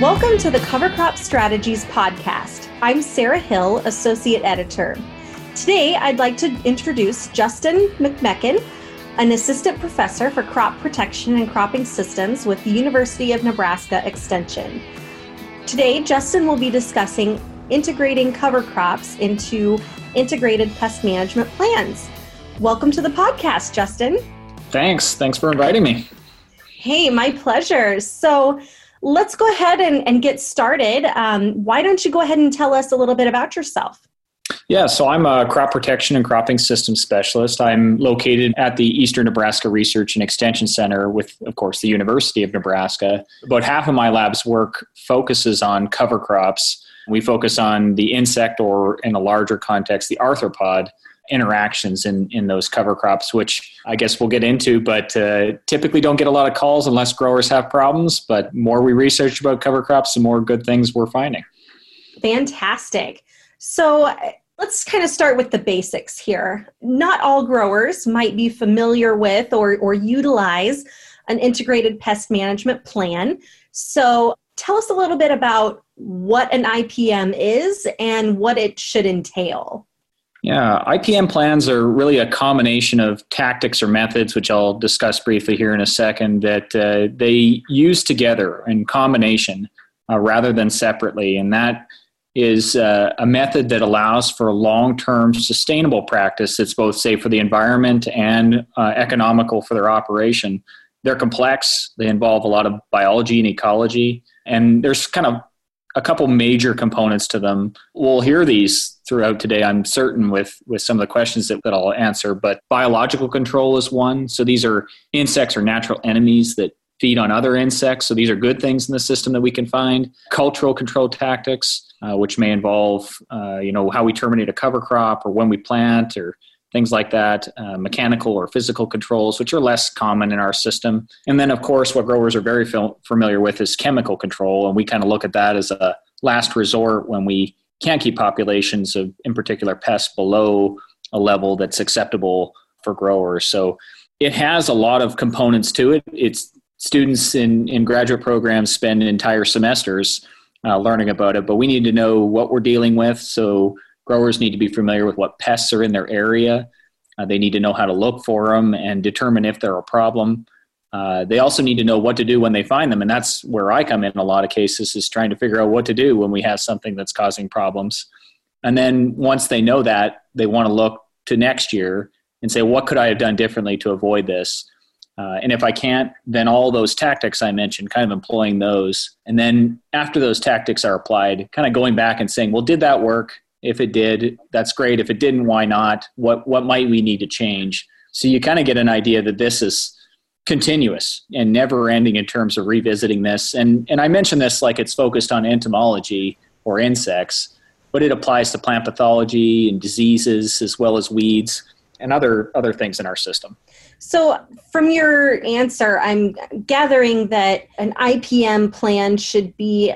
Welcome to the Cover Crop Strategies podcast. I'm Sarah Hill, Associate Editor. Today, I'd like to introduce Justin McMechan, an assistant professor for crop protection and cropping systems with the University of Nebraska Extension. Today, Justin will be discussing integrating cover crops into integrated pest management plans. Welcome to the podcast, Justin. Thanks. Thanks for inviting me. Hey, my pleasure. So, let's go ahead and, and get started. Um, why don't you go ahead and tell us a little bit about yourself? Yeah, so I'm a crop protection and cropping systems specialist. I'm located at the Eastern Nebraska Research and Extension Center with, of course, the University of Nebraska. About half of my lab's work focuses on cover crops. We focus on the insect or, in a larger context, the arthropod interactions in, in those cover crops, which I guess we'll get into, but uh, typically don't get a lot of calls unless growers have problems. But more we research about cover crops, the more good things we're finding. Fantastic. So let's kind of start with the basics here. Not all growers might be familiar with or, or utilize an integrated pest management plan. So tell us a little bit about what an IPM is and what it should entail. Yeah, IPM plans are really a combination of tactics or methods, which I'll discuss briefly here in a second, that uh, they use together in combination uh, rather than separately. And that is uh, a method that allows for long term sustainable practice that's both safe for the environment and uh, economical for their operation. They're complex, they involve a lot of biology and ecology, and there's kind of a couple major components to them. We'll hear these throughout today, I'm certain, with, with some of the questions that, that I'll answer. But biological control is one. So these are insects or natural enemies that feed on other insects. So these are good things in the system that we can find. Cultural control tactics, uh, which may involve, uh, you know, how we terminate a cover crop or when we plant or things like that, uh, mechanical or physical controls, which are less common in our system. And then, of course, what growers are very fil- familiar with is chemical control. And we kind of look at that as a last resort when we can't keep populations of, in particular, pests below a level that's acceptable for growers. So it has a lot of components to it. It's students in, in graduate programs spend entire semesters uh, learning about it, but we need to know what we're dealing with. So Growers need to be familiar with what pests are in their area. Uh, they need to know how to look for them and determine if they're a problem. Uh, they also need to know what to do when they find them, and that's where I come in. A lot of cases, is trying to figure out what to do when we have something that's causing problems. And then once they know that, they want to look to next year and say, what could I have done differently to avoid this? Uh, and if I can't, then all those tactics I mentioned, kind of employing those. And then after those tactics are applied, kind of going back and saying, well, did that work? If it did, that's great. If it didn't, why not? What what might we need to change? So you kind of get an idea that this is continuous and never ending in terms of revisiting this. And and I mention this like it's focused on entomology or insects, but it applies to plant pathology and diseases as well as weeds and other other things in our system. So, from your answer, I'm gathering that an IPM plan should be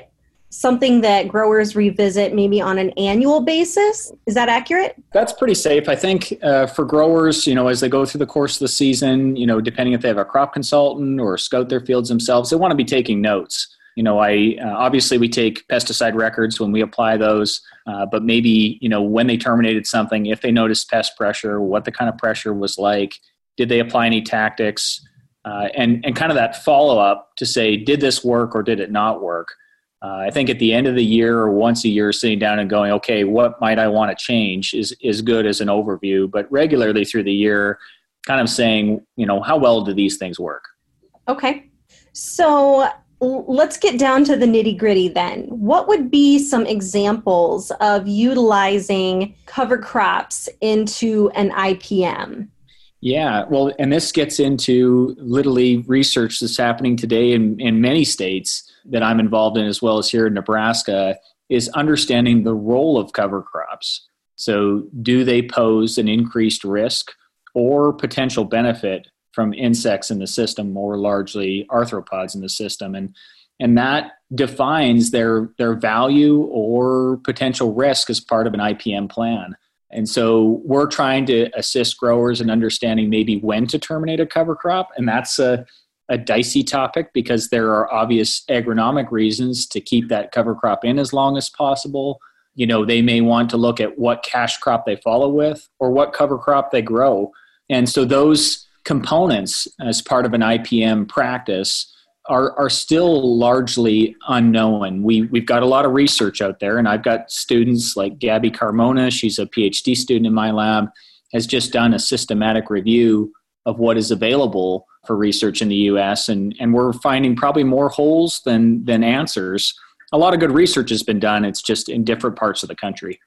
something that growers revisit maybe on an annual basis. Is that accurate? That's pretty safe. I think uh, for growers, you know, as they go through the course of the season, you know, depending if they have a crop consultant or scout their fields themselves, they want to be taking notes. You know, I uh, obviously we take pesticide records when we apply those, uh, but maybe you know when they terminated something, if they noticed pest pressure, what the kind of pressure was like, did they apply any tactics, uh, and and kind of that follow up to say, did this work or did it not work? Uh, I think at the end of the year or once a year, sitting down and going, okay, what might I want to change is is good as an overview. But regularly through the year, kind of saying, you know, how well do these things work? Okay, so let's get down to the nitty gritty then. What would be some examples of utilizing cover crops into an IPM? Yeah, well, and this gets into literally research that's happening today in, in many states that I'm involved in, as well as here in Nebraska, is understanding the role of cover crops. So, do they pose an increased risk or potential benefit from insects in the system, more largely arthropods in the system? And and that defines their their value or potential risk as part of an IPM plan. And so we're trying to assist growers in understanding maybe when to terminate a cover crop, and that's a a dicey topic because there are obvious agronomic reasons to keep that cover crop in as long as possible. You know, they may want to look at what cash crop they follow with or what cover crop they grow. And so those components as part of an IPM practice are, are still largely unknown. We, we've got a lot of research out there, and I've got students like Gabby Carmona, she's a PhD student in my lab, has just done a systematic review of what is available for research in the US, and, and we're finding probably more holes than, than answers. A lot of good research has been done, it's just in different parts of the country.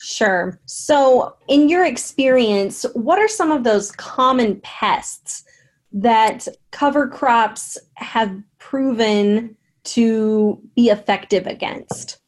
Sure. So, in your experience, what are some of those common pests that cover crops have proven to be effective against?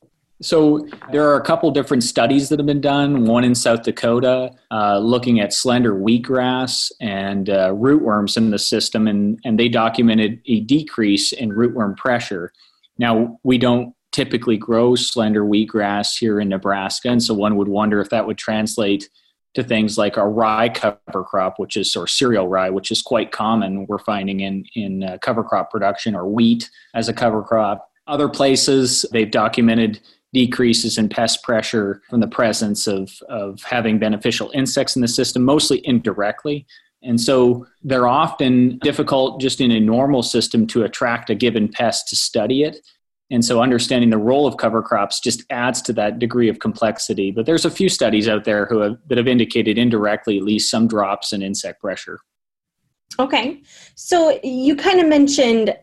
So there are a couple different studies that have been done. One in South Dakota, uh, looking at slender wheatgrass and uh, rootworms in the system, and and they documented a decrease in rootworm pressure. Now we don't typically grow slender wheatgrass here in Nebraska, and so one would wonder if that would translate to things like a rye cover crop, which is or cereal rye, which is quite common. We're finding in in uh, cover crop production, or wheat as a cover crop. Other places they've documented decreases in pest pressure from the presence of of having beneficial insects in the system, mostly indirectly. And so they're often difficult just in a normal system to attract a given pest to study it. And so understanding the role of cover crops just adds to that degree of complexity. But there's a few studies out there who have, that have indicated indirectly at least some drops in insect pressure. Okay. So you kind of mentioned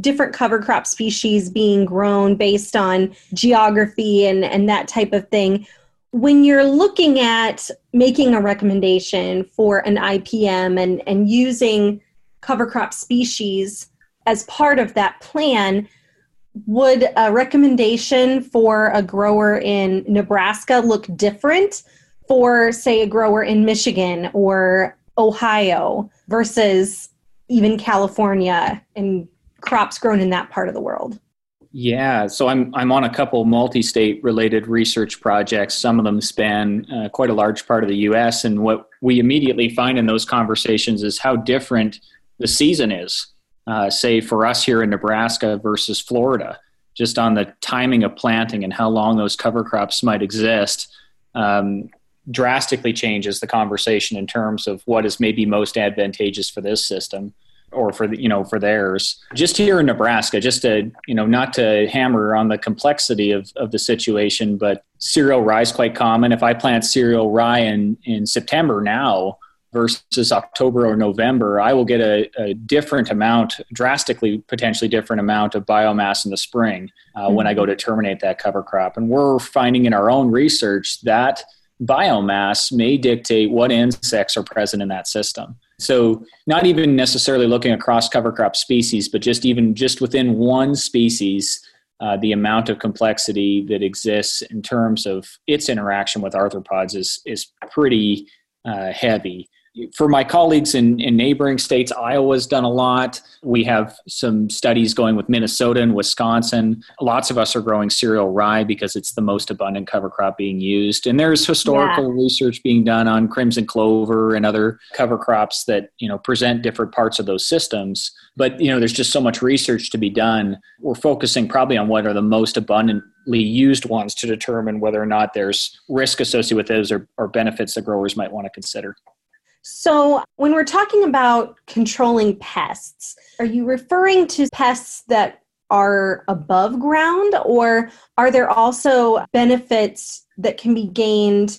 different cover crop species being grown based on geography and, and that type of thing. When you're looking at making a recommendation for an IPM and, and using cover crop species as part of that plan, would a recommendation for a grower in Nebraska look different for, say, a grower in Michigan or Ohio versus even California and crops grown in that part of the world? Yeah, so I'm I'm on a couple multi-state related research projects. Some of them span uh, quite a large part of the U.S. And what we immediately find in those conversations is how different the season is uh, say for us here in Nebraska versus Florida, just on the timing of planting and how long those cover crops might exist, um, drastically changes the conversation in terms of what is maybe most advantageous for this system or for the, you know for theirs just here in nebraska just to you know not to hammer on the complexity of, of the situation but cereal rye is quite common if i plant cereal rye in in september now versus October or November, I will get a, a, different amount, drastically potentially different amount of biomass in the spring uh, mm-hmm. when I go to terminate that cover crop. And we're finding in our own research that biomass may dictate what insects are present in that system. So not even necessarily looking across cover crop species, but just even just within one species, uh, the amount of complexity that exists in terms of its interaction with arthropods is is pretty uh, heavy for my colleagues in, in neighboring states, Iowa's done a lot. We have some studies going with Minnesota and Wisconsin. Lots of us are growing cereal rye because it's the most abundant cover crop being used. And there's historical yeah. research being done on crimson clover and other cover crops that, you know, present different parts of those systems. But, you know, there's just so much research to be done. We're focusing probably on what are the most abundantly used ones to determine whether or not there's risk associated with those or, or benefits that growers might want to consider. So, when we're talking about controlling pests, are you referring to pests that are above ground, or are there also benefits that can be gained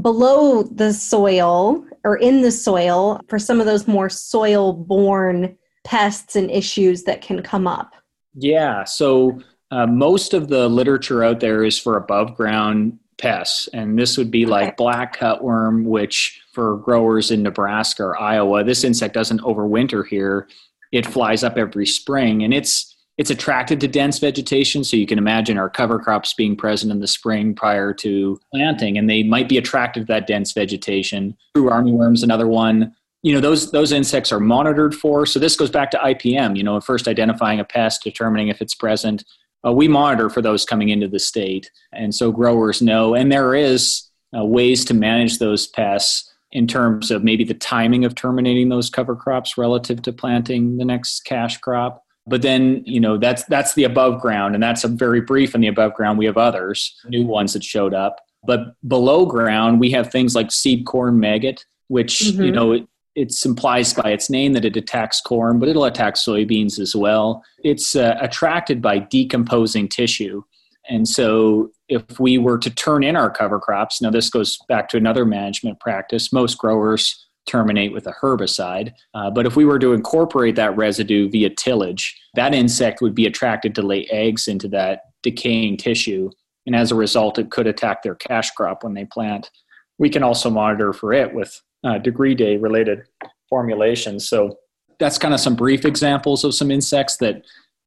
below the soil or in the soil for some of those more soil borne pests and issues that can come up? Yeah, so uh, most of the literature out there is for above ground pests, and this would be like black cutworm, which for growers in Nebraska or Iowa, this insect doesn't overwinter here. It flies up every spring, and it's it's attracted to dense vegetation. So you can imagine our cover crops being present in the spring prior to planting, and they might be attracted to that dense vegetation. True armyworm's another one. You know, those those insects are monitored for. So this goes back to IPM. You know, first identifying a pest, determining if it's present, uh, we monitor for those coming into the state. And so growers know, and there is uh, ways to manage those pests in terms of maybe the timing of terminating those cover crops relative to planting the next cash crop. But then, you know, that's that's the above ground, and that's a very brief in the above ground. We have others, new ones that showed up. But below ground, we have things like seed corn maggot, which mm-hmm. you know it's implies by its name that it attacks corn, but it'll attack soybeans as well. It's uh, attracted by decomposing tissue. And so, if we were to turn in our cover crops, now this goes back to another management practice. Most growers terminate with a herbicide. Uh, but if we were to incorporate that residue via tillage, that insect would be attracted to lay eggs into that decaying tissue. And as a result, it could attack their cash crop when they plant. We can also monitor for it with uh, degree day related formulations. So that's kind of some brief examples of some insects that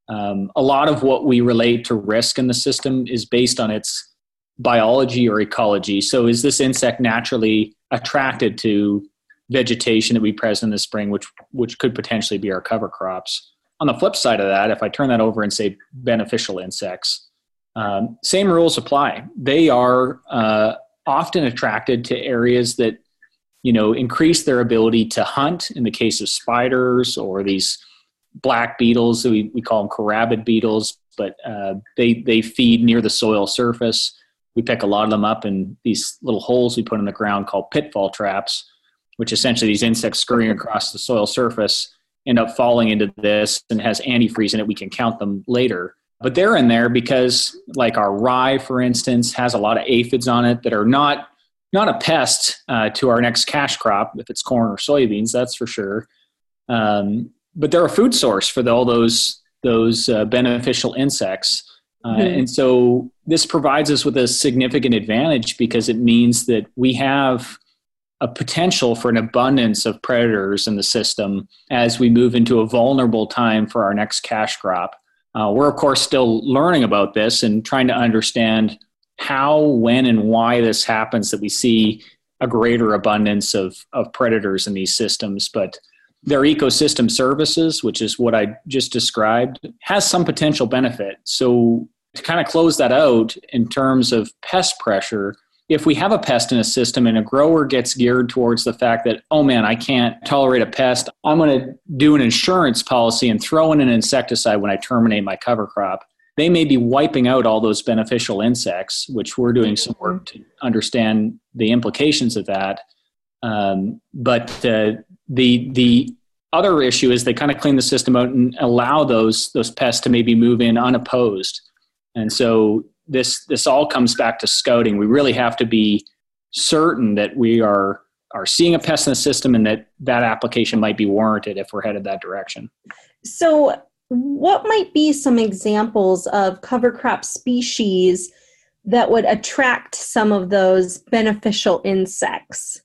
um, a lot of what we relate to risk in the system is based on its biology or ecology. So is this insect naturally attracted to vegetation that we present in the spring, which which could potentially be our cover crops? On the flip side of that, if I turn that over and say beneficial insects, um, same rules apply. They are uh, often attracted to areas that you know increase their ability to hunt in the case of spiders or these black beetles we, we call them carabid beetles but uh, they they feed near the soil surface. We pick a lot of them up in these little holes we put in the ground called pitfall traps which essentially these insects scurrying across the soil surface end up falling into this and has antifreeze in it. We can count them later. But they're in there because like our rye for instance has a lot of aphids on it that are not not a pest uh, to our next cash crop if it's corn or soybeans, that's for sure. Um, but they're a food source for the, all those those uh, beneficial insects. Uh, mm-hmm. And so this provides us with a significant advantage because it means that we have a potential for an abundance of predators in the system as we move into a vulnerable time for our next cash crop. Uh, we're, of course, still learning about this and trying to understand how, when, and why this happens that we see a greater abundance of, of predators in these systems. But their ecosystem services, which is what I just described, has some potential benefit. So, to kind of close that out in terms of pest pressure, if we have a pest in a system and a grower gets geared towards the fact that, oh man, I can't tolerate a pest, I'm going to do an insurance policy and throw in an insecticide when I terminate my cover crop they may be wiping out all those beneficial insects, which we're doing some work to understand the implications of that. Um, but uh, the the other issue is they kind of clean the system out and allow those those pests to maybe move in unopposed. And so this this all comes back to scouting. We really have to be certain that we are are seeing a pest in the system and that that application might be warranted if we're headed that direction. So what might be some examples of cover crop species that would attract some of those beneficial insects?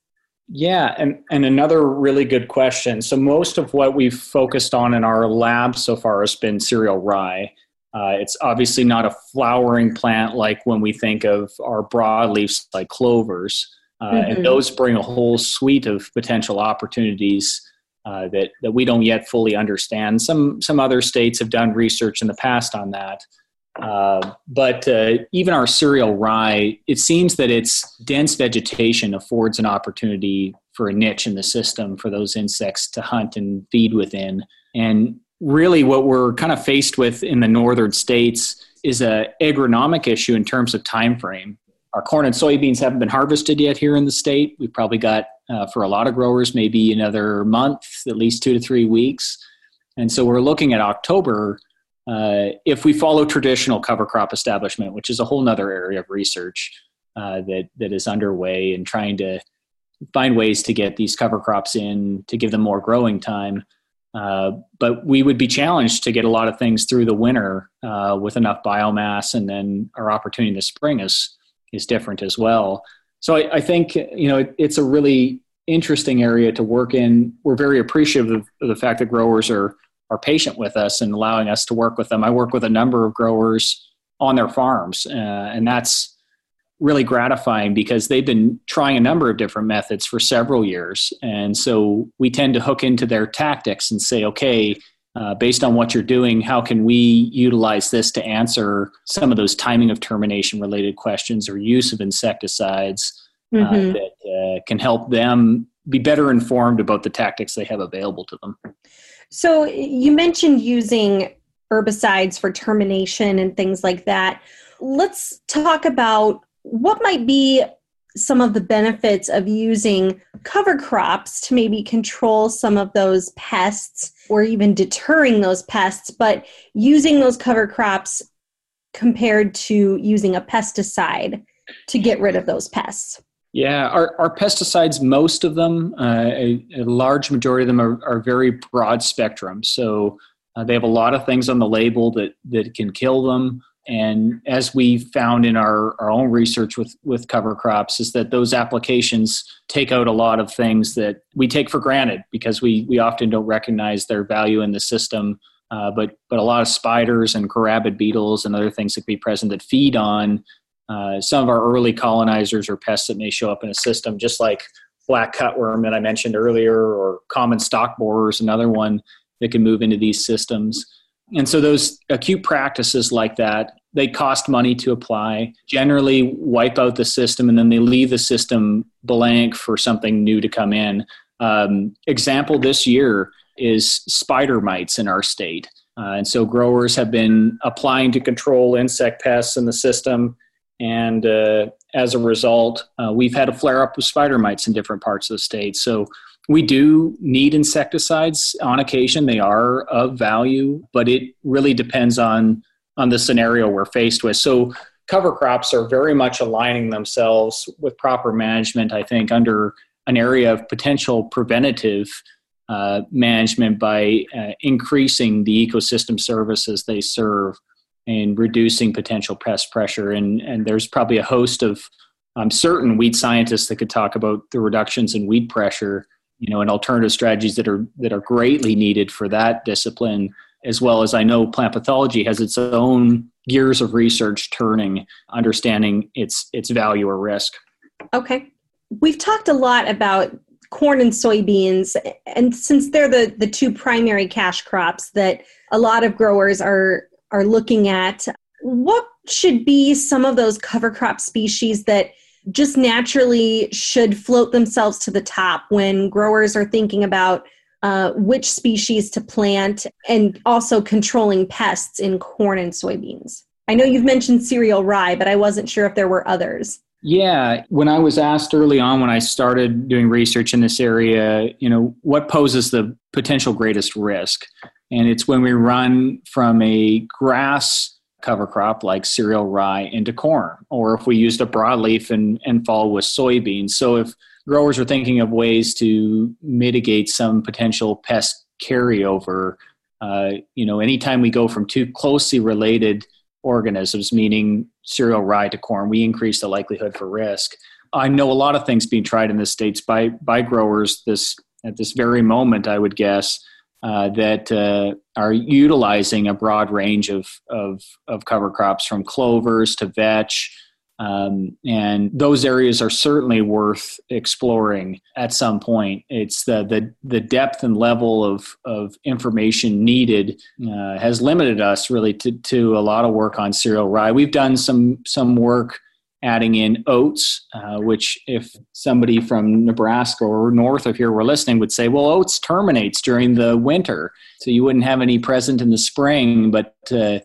Yeah, and, and another really good question. So, most of what we've focused on in our lab so far has been cereal rye. Uh, it's obviously not a flowering plant like when we think of our broadleafs like clovers. Uh, mm-hmm. And those bring a whole suite of potential opportunities uh, that that we don't yet fully understand. Some some other states have done research in the past on that. Uh, but uh, even our cereal rye, it seems that its dense vegetation affords an opportunity for a niche in the system for those insects to hunt and feed within. And really, what we're kind of faced with in the northern states is a agronomic issue in terms of time frame. Our corn and soybeans haven't been harvested yet here in the state. We've probably got uh, for a lot of growers, maybe another month, at least two to three weeks. And so we're looking at October uh, if we follow traditional cover crop establishment, which is a whole other area of research uh, that, that is underway and trying to find ways to get these cover crops in to give them more growing time. Uh, but we would be challenged to get a lot of things through the winter uh, with enough biomass, and then our opportunity in the spring is is different as well. So I, I think you know it, it's a really interesting area to work in. We're very appreciative of, of the fact that growers are are patient with us and allowing us to work with them. I work with a number of growers on their farms, uh, and that's really gratifying because they've been trying a number of different methods for several years. And so we tend to hook into their tactics and say, okay, uh, based on what you're doing, how can we utilize this to answer some of those timing of termination related questions or use of insecticides? mm-hmm. that uh, can help them be better informed about the tactics they have available to them. So you mentioned using herbicides for termination and things like that. Let's talk about what might be some of the benefits of using cover crops to maybe control some of those pests or even deterring those pests, but using those cover crops compared to using a pesticide to get rid of those pests? Yeah, our, our pesticides, most of them, uh, a, a, large majority of them are, are very broad spectrum. So uh, they have a lot of things on the label that, that can kill them. And as we found in our, our own research with, with cover crops, is that those applications take out a lot of things that we take for granted because we, we often don't recognize their value in the system. Uh, but, but a lot of spiders and carabid beetles and other things that can be present that feed on uh, some of our early colonizers or pests that may show up in a system, just like black cutworm that I mentioned earlier, or common stalk borers, another one that can move into these systems. And so those acute practices like that they cost money to apply, generally wipe out the system, and then they leave the system blank for something new to come in. Um, example this year is spider mites in our state. Uh, and so growers have been applying to control insect pests in the system. And uh, as a result, uh, we've had a flare up of spider mites in different parts of the state. So we do need insecticides on occasion. They are of value, but it really depends on on the scenario we're faced with. So cover crops are very much aligning themselves with proper management, I think, under an area of potential preventative uh, management by uh, increasing the ecosystem services they serve and reducing potential pest pressure. And, and there's probably a host of certain weed scientists that could talk about the reductions in weed pressure, you know, and alternative strategies that are that are greatly needed for that discipline as well as I know plant pathology has its own gears of research turning, understanding its its value or risk. Okay. We've talked a lot about corn and soybeans, and since they're the, the two primary cash crops that a lot of growers are are looking at, what should be some of those cover crop species that just naturally should float themselves to the top when growers are thinking about uh, which species to plant, and also controlling pests in corn and soybeans. I know you've mentioned cereal rye, but I wasn't sure if there were others. Yeah, when I was asked early on when I started doing research in this area, you know, what poses the potential greatest risk? And it's when we run from a grass cover crop like cereal rye into corn, or if we used a broadleaf and, and fall with soybeans. So if growers are thinking of ways to mitigate some potential pest carryover. Uh, you know, anytime we go from two closely related organisms, meaning cereal rye to corn, we increase the likelihood for risk. I know a lot of things being tried in the states by by growers this at this very moment. I would guess uh, that uh, are utilizing a broad range of, of of cover crops from clovers to vetch um, and those areas are certainly worth exploring at some point. It's the the, the depth and level of, of information needed uh, has limited us really to, to a lot of work on cereal rye. We've done some some work adding in oats, uh, which if somebody from Nebraska or north of here were listening would say, well, oats terminates during the winter, so you wouldn't have any present in the spring. But uh,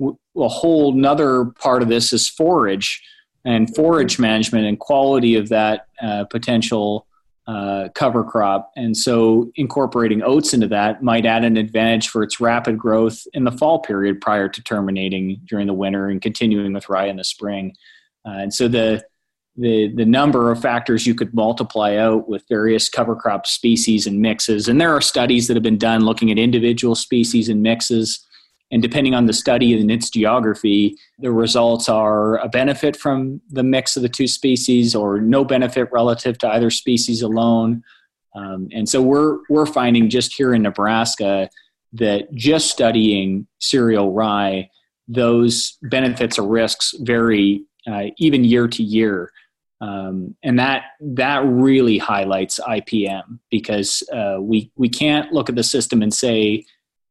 a whole nother part of this is forage and forage management and quality of that uh, potential uh, cover crop. And so incorporating oats into that might add an advantage for its rapid growth in the fall period prior to terminating during the winter and continuing with rye in the spring. Uh, and so the the the number of factors you could multiply out with various cover crop species and mixes. And there are studies that have been done looking at individual species and mixes and depending on the study and its geography, the results are a benefit from the mix of the two species or no benefit relative to either species alone. Um, and so we're, we're finding just here in Nebraska that just studying cereal rye, those benefits or risks vary uh, even year to year. Um, and that that really highlights IPM because uh, we we can't look at the system and say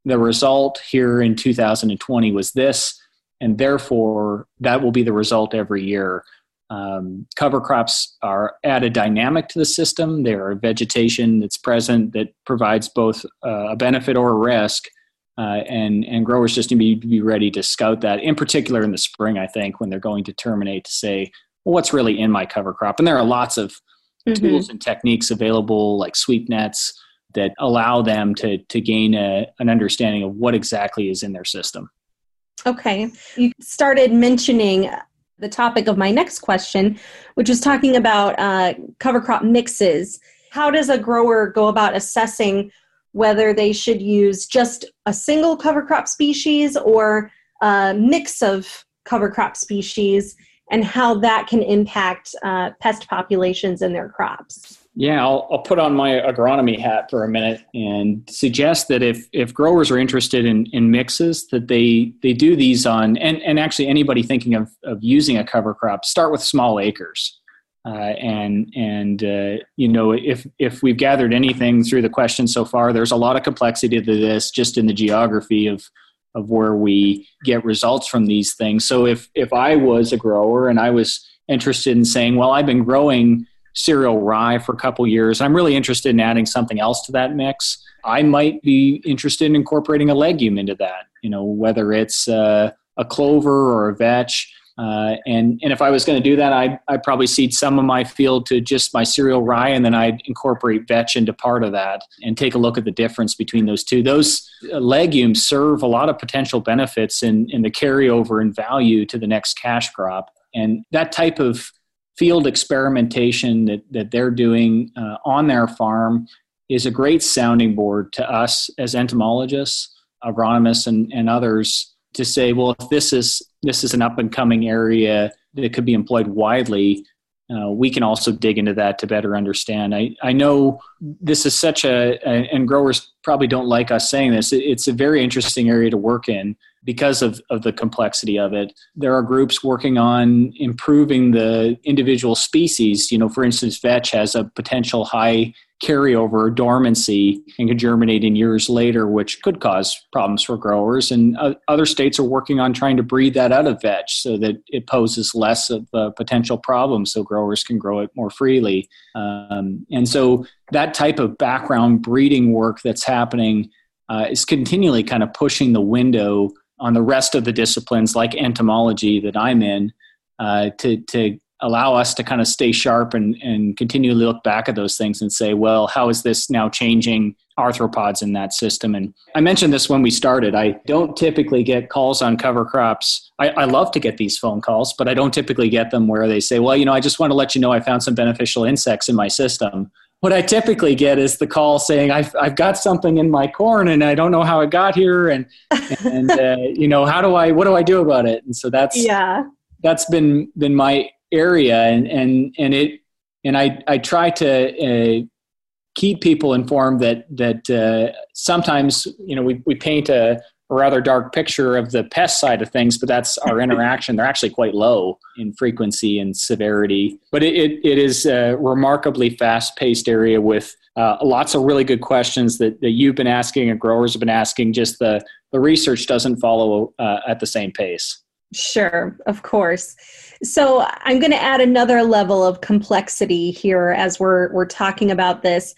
the result here in 2020 was this, and therefore that will be the result every year. Um, cover crops are add a dynamic to the system. They are vegetation that's present that provides both uh, a benefit or a risk, uh, and and growers just need to be ready to scout that. In particular, in the spring, I think when they're going to terminate to say, well, what's really in my cover crop, and there are lots of mm-hmm. tools and techniques available, like sweep nets, that allow them to to gain a, an understanding of what exactly is in their system. Okay, you started mentioning the topic of my next question, which is talking about uh, cover crop mixes. How does a grower go about assessing whether they should use just a single cover crop species or a mix of cover crop species, and how that can impact uh, pest populations in their crops? Yeah, I'll, I'll put on my agronomy hat for a minute and suggest that if, if growers are interested in, in mixes, that they, they do these on, and, and actually anybody thinking of, of using a cover crop, start with small acres. Uh, and and uh, you know if if we've gathered anything through the questions so far, there's a lot of complexity to this just in the geography of of where we get results from these things. So if if I was a grower and I was interested in saying, well, I've been growing cereal rye for a couple years. I'm really interested in adding something else to that mix. I might be interested in incorporating a legume into that, you know, whether it's uh, a clover or a vetch. Uh, and, and if I was going to do that, I'd, I'd probably seed some of my field to just my cereal rye, and then I'd incorporate vetch into part of that and take a look at the difference between those two. Those uh, legumes serve a lot of potential benefits in, in the carryover in value to the next cash crop. And that type of field experimentation that, that they're doing uh, on their farm is a great sounding board to us as entomologists, agronomists, and, and others to say, well, if this is this is an up and coming area that could be employed widely, uh, we can also dig into that to better understand. I, I know this is such a, a, and growers probably don't like us saying this, it's a very interesting area to work in because of, of the complexity of it. There are groups working on improving the individual species. You know, for instance, vetch has a potential high carryover dormancy and can germinate in years later, which could cause problems for growers. And uh, other states are working on trying to breed that out of vetch so that it poses less of a potential problem so growers can grow it more freely. Um, and so that type of background breeding work that's happening uh, is continually kind of pushing the window on the rest of the disciplines like entomology that I'm in uh, to, to allow us to kind of stay sharp and, and continually look back at those things and say, well, how is this now changing arthropods in that system? And I mentioned this when we started. I don't typically get calls on cover crops. I, I love to get these phone calls, but I don't typically get them where they say, well, you know, I just want to let you know I found some beneficial insects in my system what I typically get is the call saying I've I've got something in my corn and I don't know how it got here and and uh, you know how do I what do I do about it? And so that's yeah. that's been been my area and and and it and I I try to uh, keep people informed that that uh, sometimes you know we we paint a a rather dark picture of the pest side of things, but that's our interaction. They're actually quite low in frequency and severity. But it, it, it is a remarkably fast paced area with uh, lots of really good questions that, that you've been asking and growers have been asking. Just the, the research doesn't follow uh, at the same pace. Sure, of course. So I'm going to add another level of complexity here as we're we're talking about this.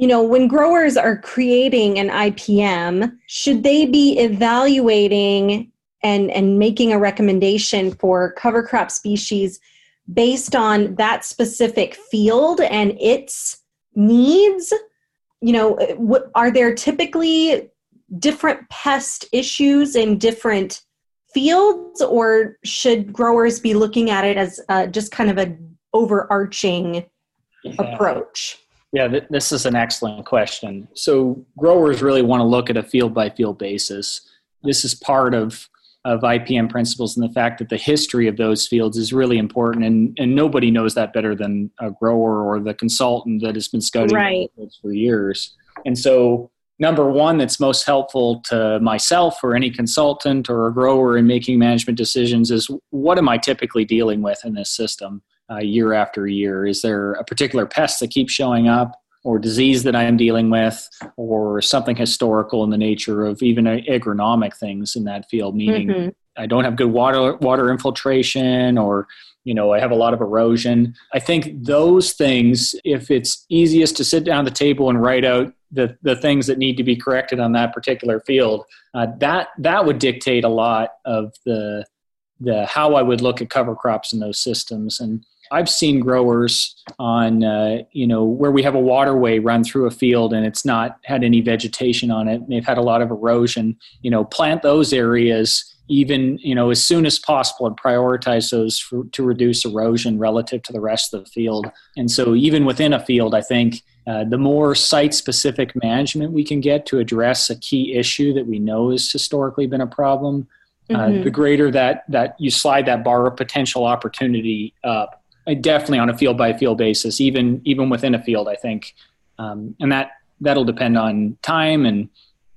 You know, when growers are creating an IPM, should they be evaluating and and making a recommendation for cover crop species based on that specific field and its needs? You know, what, are there typically different pest issues in different fields or should growers be looking at it as uh, just kind of an overarching yeah. approach yeah th- this is an excellent question so growers really want to look at a field by field basis this is part of of IPM principles and the fact that the history of those fields is really important and, and nobody knows that better than a grower or the consultant that has been studying right. for years. And so number one that's most helpful to myself or any consultant or a grower in making management decisions is what am I typically dealing with in this system uh, year after year? Is there a particular pest that keeps showing up? Or disease that I am dealing with, or something historical in the nature of even agronomic things in that field, meaning mm-hmm. I don't have good water water infiltration, or you know, I have a lot of erosion. I think those things, if it's easiest to sit down at the table and write out the, the things that need to be corrected on that particular field, uh, that that would dictate a lot of the the how I would look at cover crops in those systems. And I've seen growers on uh, you know where we have a waterway run through a field and it's not had any vegetation on it. They've had a lot of erosion. You know, plant those areas even you know as soon as possible and prioritize those for, to reduce erosion relative to the rest of the field and so even within a field i think uh, the more site specific management we can get to address a key issue that we know has historically been a problem uh, mm-hmm. the greater that that you slide that bar of potential opportunity up definitely on a field by field basis even even within a field i think um, and that that'll depend on time and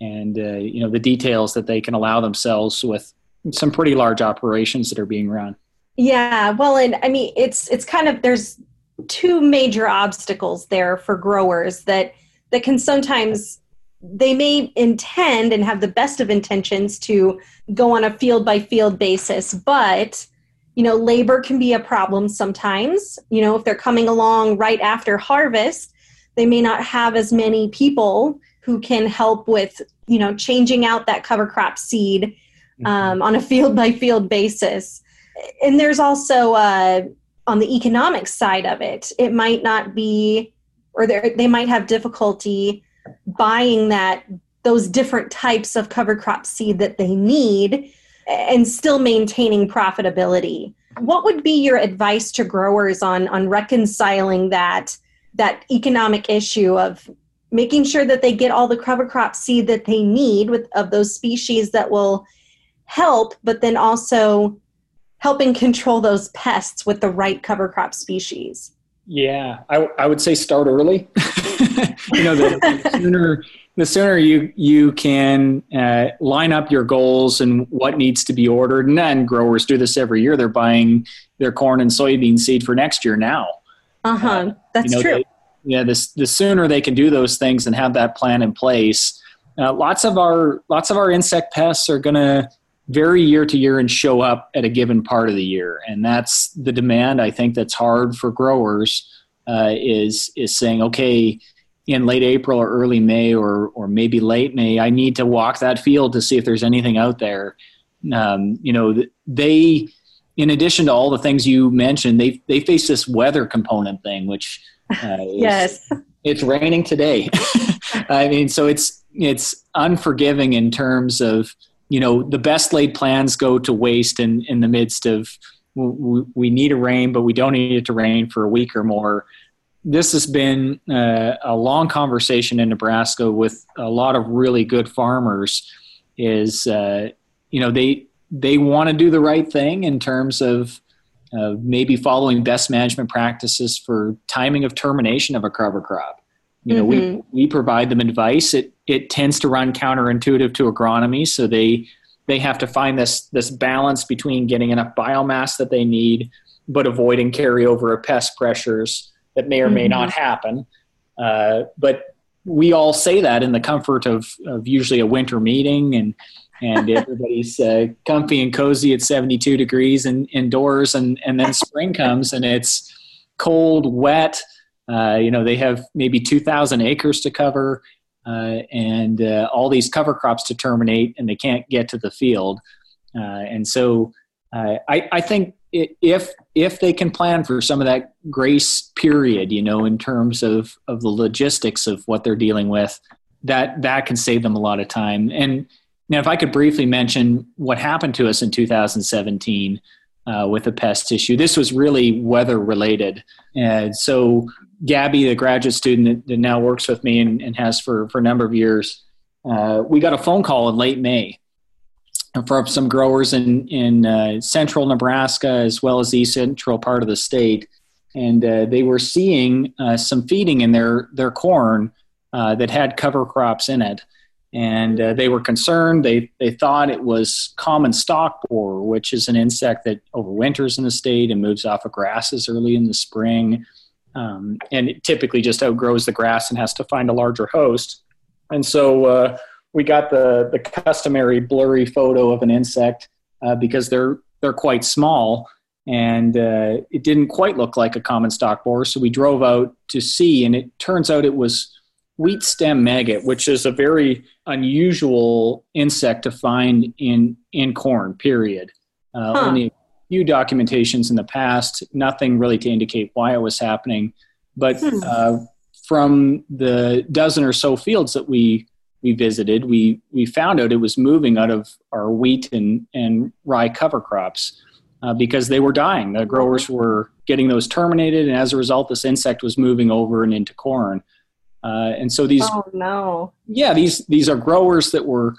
and uh, you know the details that they can allow themselves with some pretty large operations that are being run. Yeah, well, and I mean, it's it's kind of there's two major obstacles there for growers that that can sometimes they may intend and have the best of intentions to go on a field by field basis, but you know, labor can be a problem sometimes. You know, if they're coming along right after harvest, they may not have as many people who can help with, you know, changing out that cover crop seed Mm-hmm. um, on a field by field basis. And there's also uh, on the economic side of it, it might not be, or they might have difficulty buying that those different types of cover crop seed that they need and still maintaining profitability. What would be your advice to growers on on reconciling that that economic issue of making sure that they get all the cover crop seed that they need with of those species that will help, but then also helping control those pests with the right cover crop species. Yeah, I, I would say start early. you know, the, the, sooner the sooner you you can uh, line up your goals and what needs to be ordered, and then growers do this every year. They're buying their corn and soybean seed for next year now. Uh-huh. Uh, That's you know, true. They, yeah, the the sooner they can do those things and have that plan in place. Uh, lots of our lots of our insect pests are going to vary year to year and show up at a given part of the year. And that's the demand I think that's hard for growers uh, is is saying, okay, in late April or early May or or maybe late May, I need to walk that field to see if there's anything out there. Um, you know, they in addition to all the things you mentioned, they they face this weather component thing, which uh, is, yes, it's raining today. I mean, so it's it's unforgiving in terms of you know the best laid plans go to waste in in the midst of we, we need a rain but we don't need it to rain for a week or more. This has been uh, a long conversation in nebraska with a lot of really good farmers is uh, you know they they want to do the right thing in terms of uh, maybe following best management practices for timing of termination of a cover crop you know mm-hmm. we we provide them advice it it tends to run counterintuitive to agronomy so they they have to find this this balance between getting enough biomass that they need but avoiding carryover of pest pressures that may or may mm-hmm. not happen uh, but we all say that in the comfort of, of usually a winter meeting and and everybody's uh, comfy and cozy at 72 degrees and indoors and and then spring comes and it's cold wet uh, you know, they have maybe 2,000 acres to cover uh, and uh, all these cover crops to terminate, and they can't get to the field. Uh, and so uh, I, I, think if if they can plan for some of that grace period, you know, in terms of, of the logistics of what they're dealing with, that that can save them a lot of time. And now, if I could briefly mention what happened to us in 2017 uh, with a pest issue, this was really weather related. And so Gabby, the graduate student that, now works with me and, and, has for, for a number of years, uh, we got a phone call in late May from some growers in, in uh, central Nebraska as well as the central part of the state. And uh, they were seeing uh, some feeding in their, their corn uh, that had cover crops in it. And uh, they were concerned. They, they thought it was common stalk borer, which is an insect that overwinters in the state and moves off of grasses early in the spring um, and it typically just outgrows the grass and has to find a larger host. And so uh, we got the the customary blurry photo of an insect uh, because they're they're quite small. and uh, it didn't quite look like a common stalk borer. So we drove out to see, and it turns out it was wheat stem maggot, which is a very unusual insect to find in in corn. Period. Uh, huh. Only few documentations in the past, nothing really to indicate why it was happening. But hmm. uh, from the dozen or so fields that we we visited, we we found out it was moving out of our wheat and and rye cover crops uh, because they were dying. The growers were getting those terminated, and as a result, this insect was moving over and into corn. Uh, and so these, oh no, yeah, these these are growers that were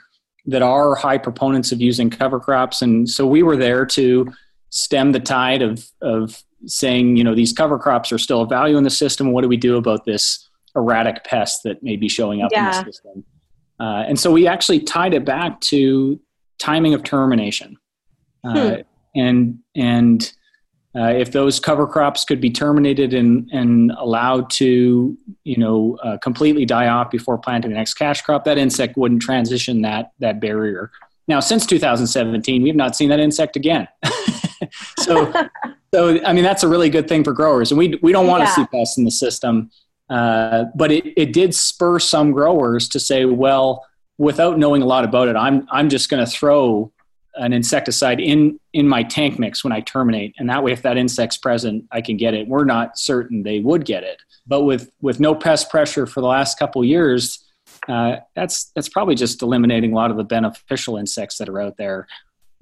that are high proponents of using cover crops, and so we were there to stem the tide of of saying, you know, these cover crops are still a value in the system. What do we do about this erratic pest that may be showing up yeah. in the system? Uh, and so we actually tied it back to timing of termination. Uh, hmm and and uh, if those cover crops could be terminated and, and allowed to, you know, uh, completely die off before planting the next cash crop, that insect wouldn't transition that that barrier. Now, since 2017, we have not seen that insect again. so, so I mean, that's a really good thing for growers, and we we don't want yeah. to see pests in the system. Uh, but it, it did spur some growers to say, well, without knowing a lot about it, I'm I'm just going to throw an insecticide in in my tank mix when I terminate, and that way, if that insect's present, I can get it. We're not certain they would get it, but with with no pest pressure for the last couple years, uh, that's that's probably just eliminating a lot of the beneficial insects that are out there.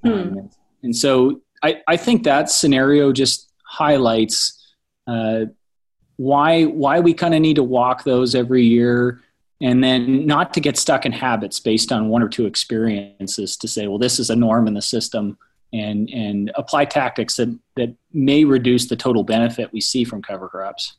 Hmm. Um, and so, I I think that scenario just highlights uh, why why we kind of need to walk those every year and then not to get stuck in habits based on one or two experiences to say well this is a norm in the system and and apply tactics that that may reduce the total benefit we see from cover crops.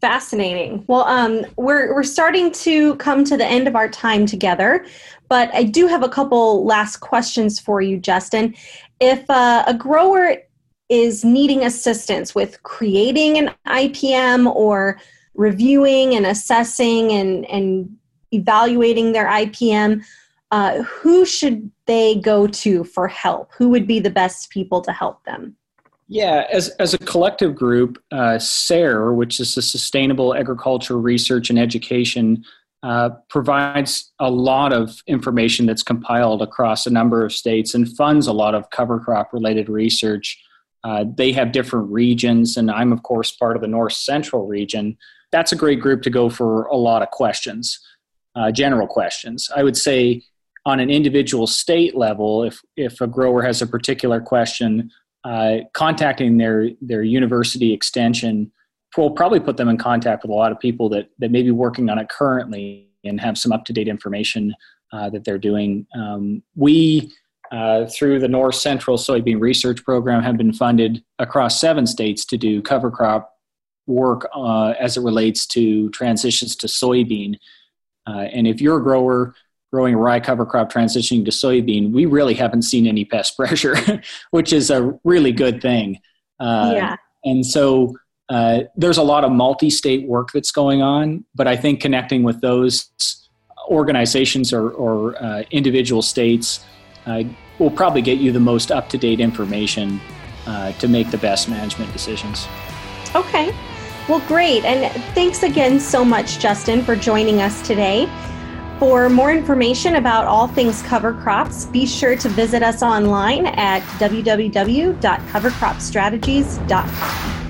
Fascinating. Well um, we're we're starting to come to the end of our time together but i do have a couple last questions for you justin if uh, a grower is needing assistance with creating an ipm or reviewing and assessing and, and evaluating their IPM, uh, who should they go to for help? Who would be the best people to help them? Yeah, as, as a collective group, uh, SARE, which is the Sustainable Agriculture Research and Education, uh, provides a lot of information that's compiled across a number of states and funds a lot of cover crop related research. Uh, they have different regions, and I'm, of course, part of the North Central region that's a great group to go for a lot of questions, uh, general questions. I would say on an individual state level, if if a grower has a particular question, uh, contacting their their university extension will probably put them in contact with a lot of people that that may be working on it currently and have some up to date information uh, that they're doing. Um, we uh, through the North Central Soybean Research Program have been funded across seven states to do cover crop work uh, as it relates to transitions to soybean. Uh, and if you're a grower growing rye cover crop transitioning to soybean, we really haven't seen any pest pressure, which is a really good thing. Uh, yeah. And so uh, there's a lot of multi state work that's going on, but I think connecting with those organizations or, or uh, individual states uh, will probably get you the most up to date information to make the best management decisions. Okay. Well, great. And thanks again so much, Justin, for joining us today. For more information about all things cover crops, be sure to visit us online at www.covercropstrategies.com.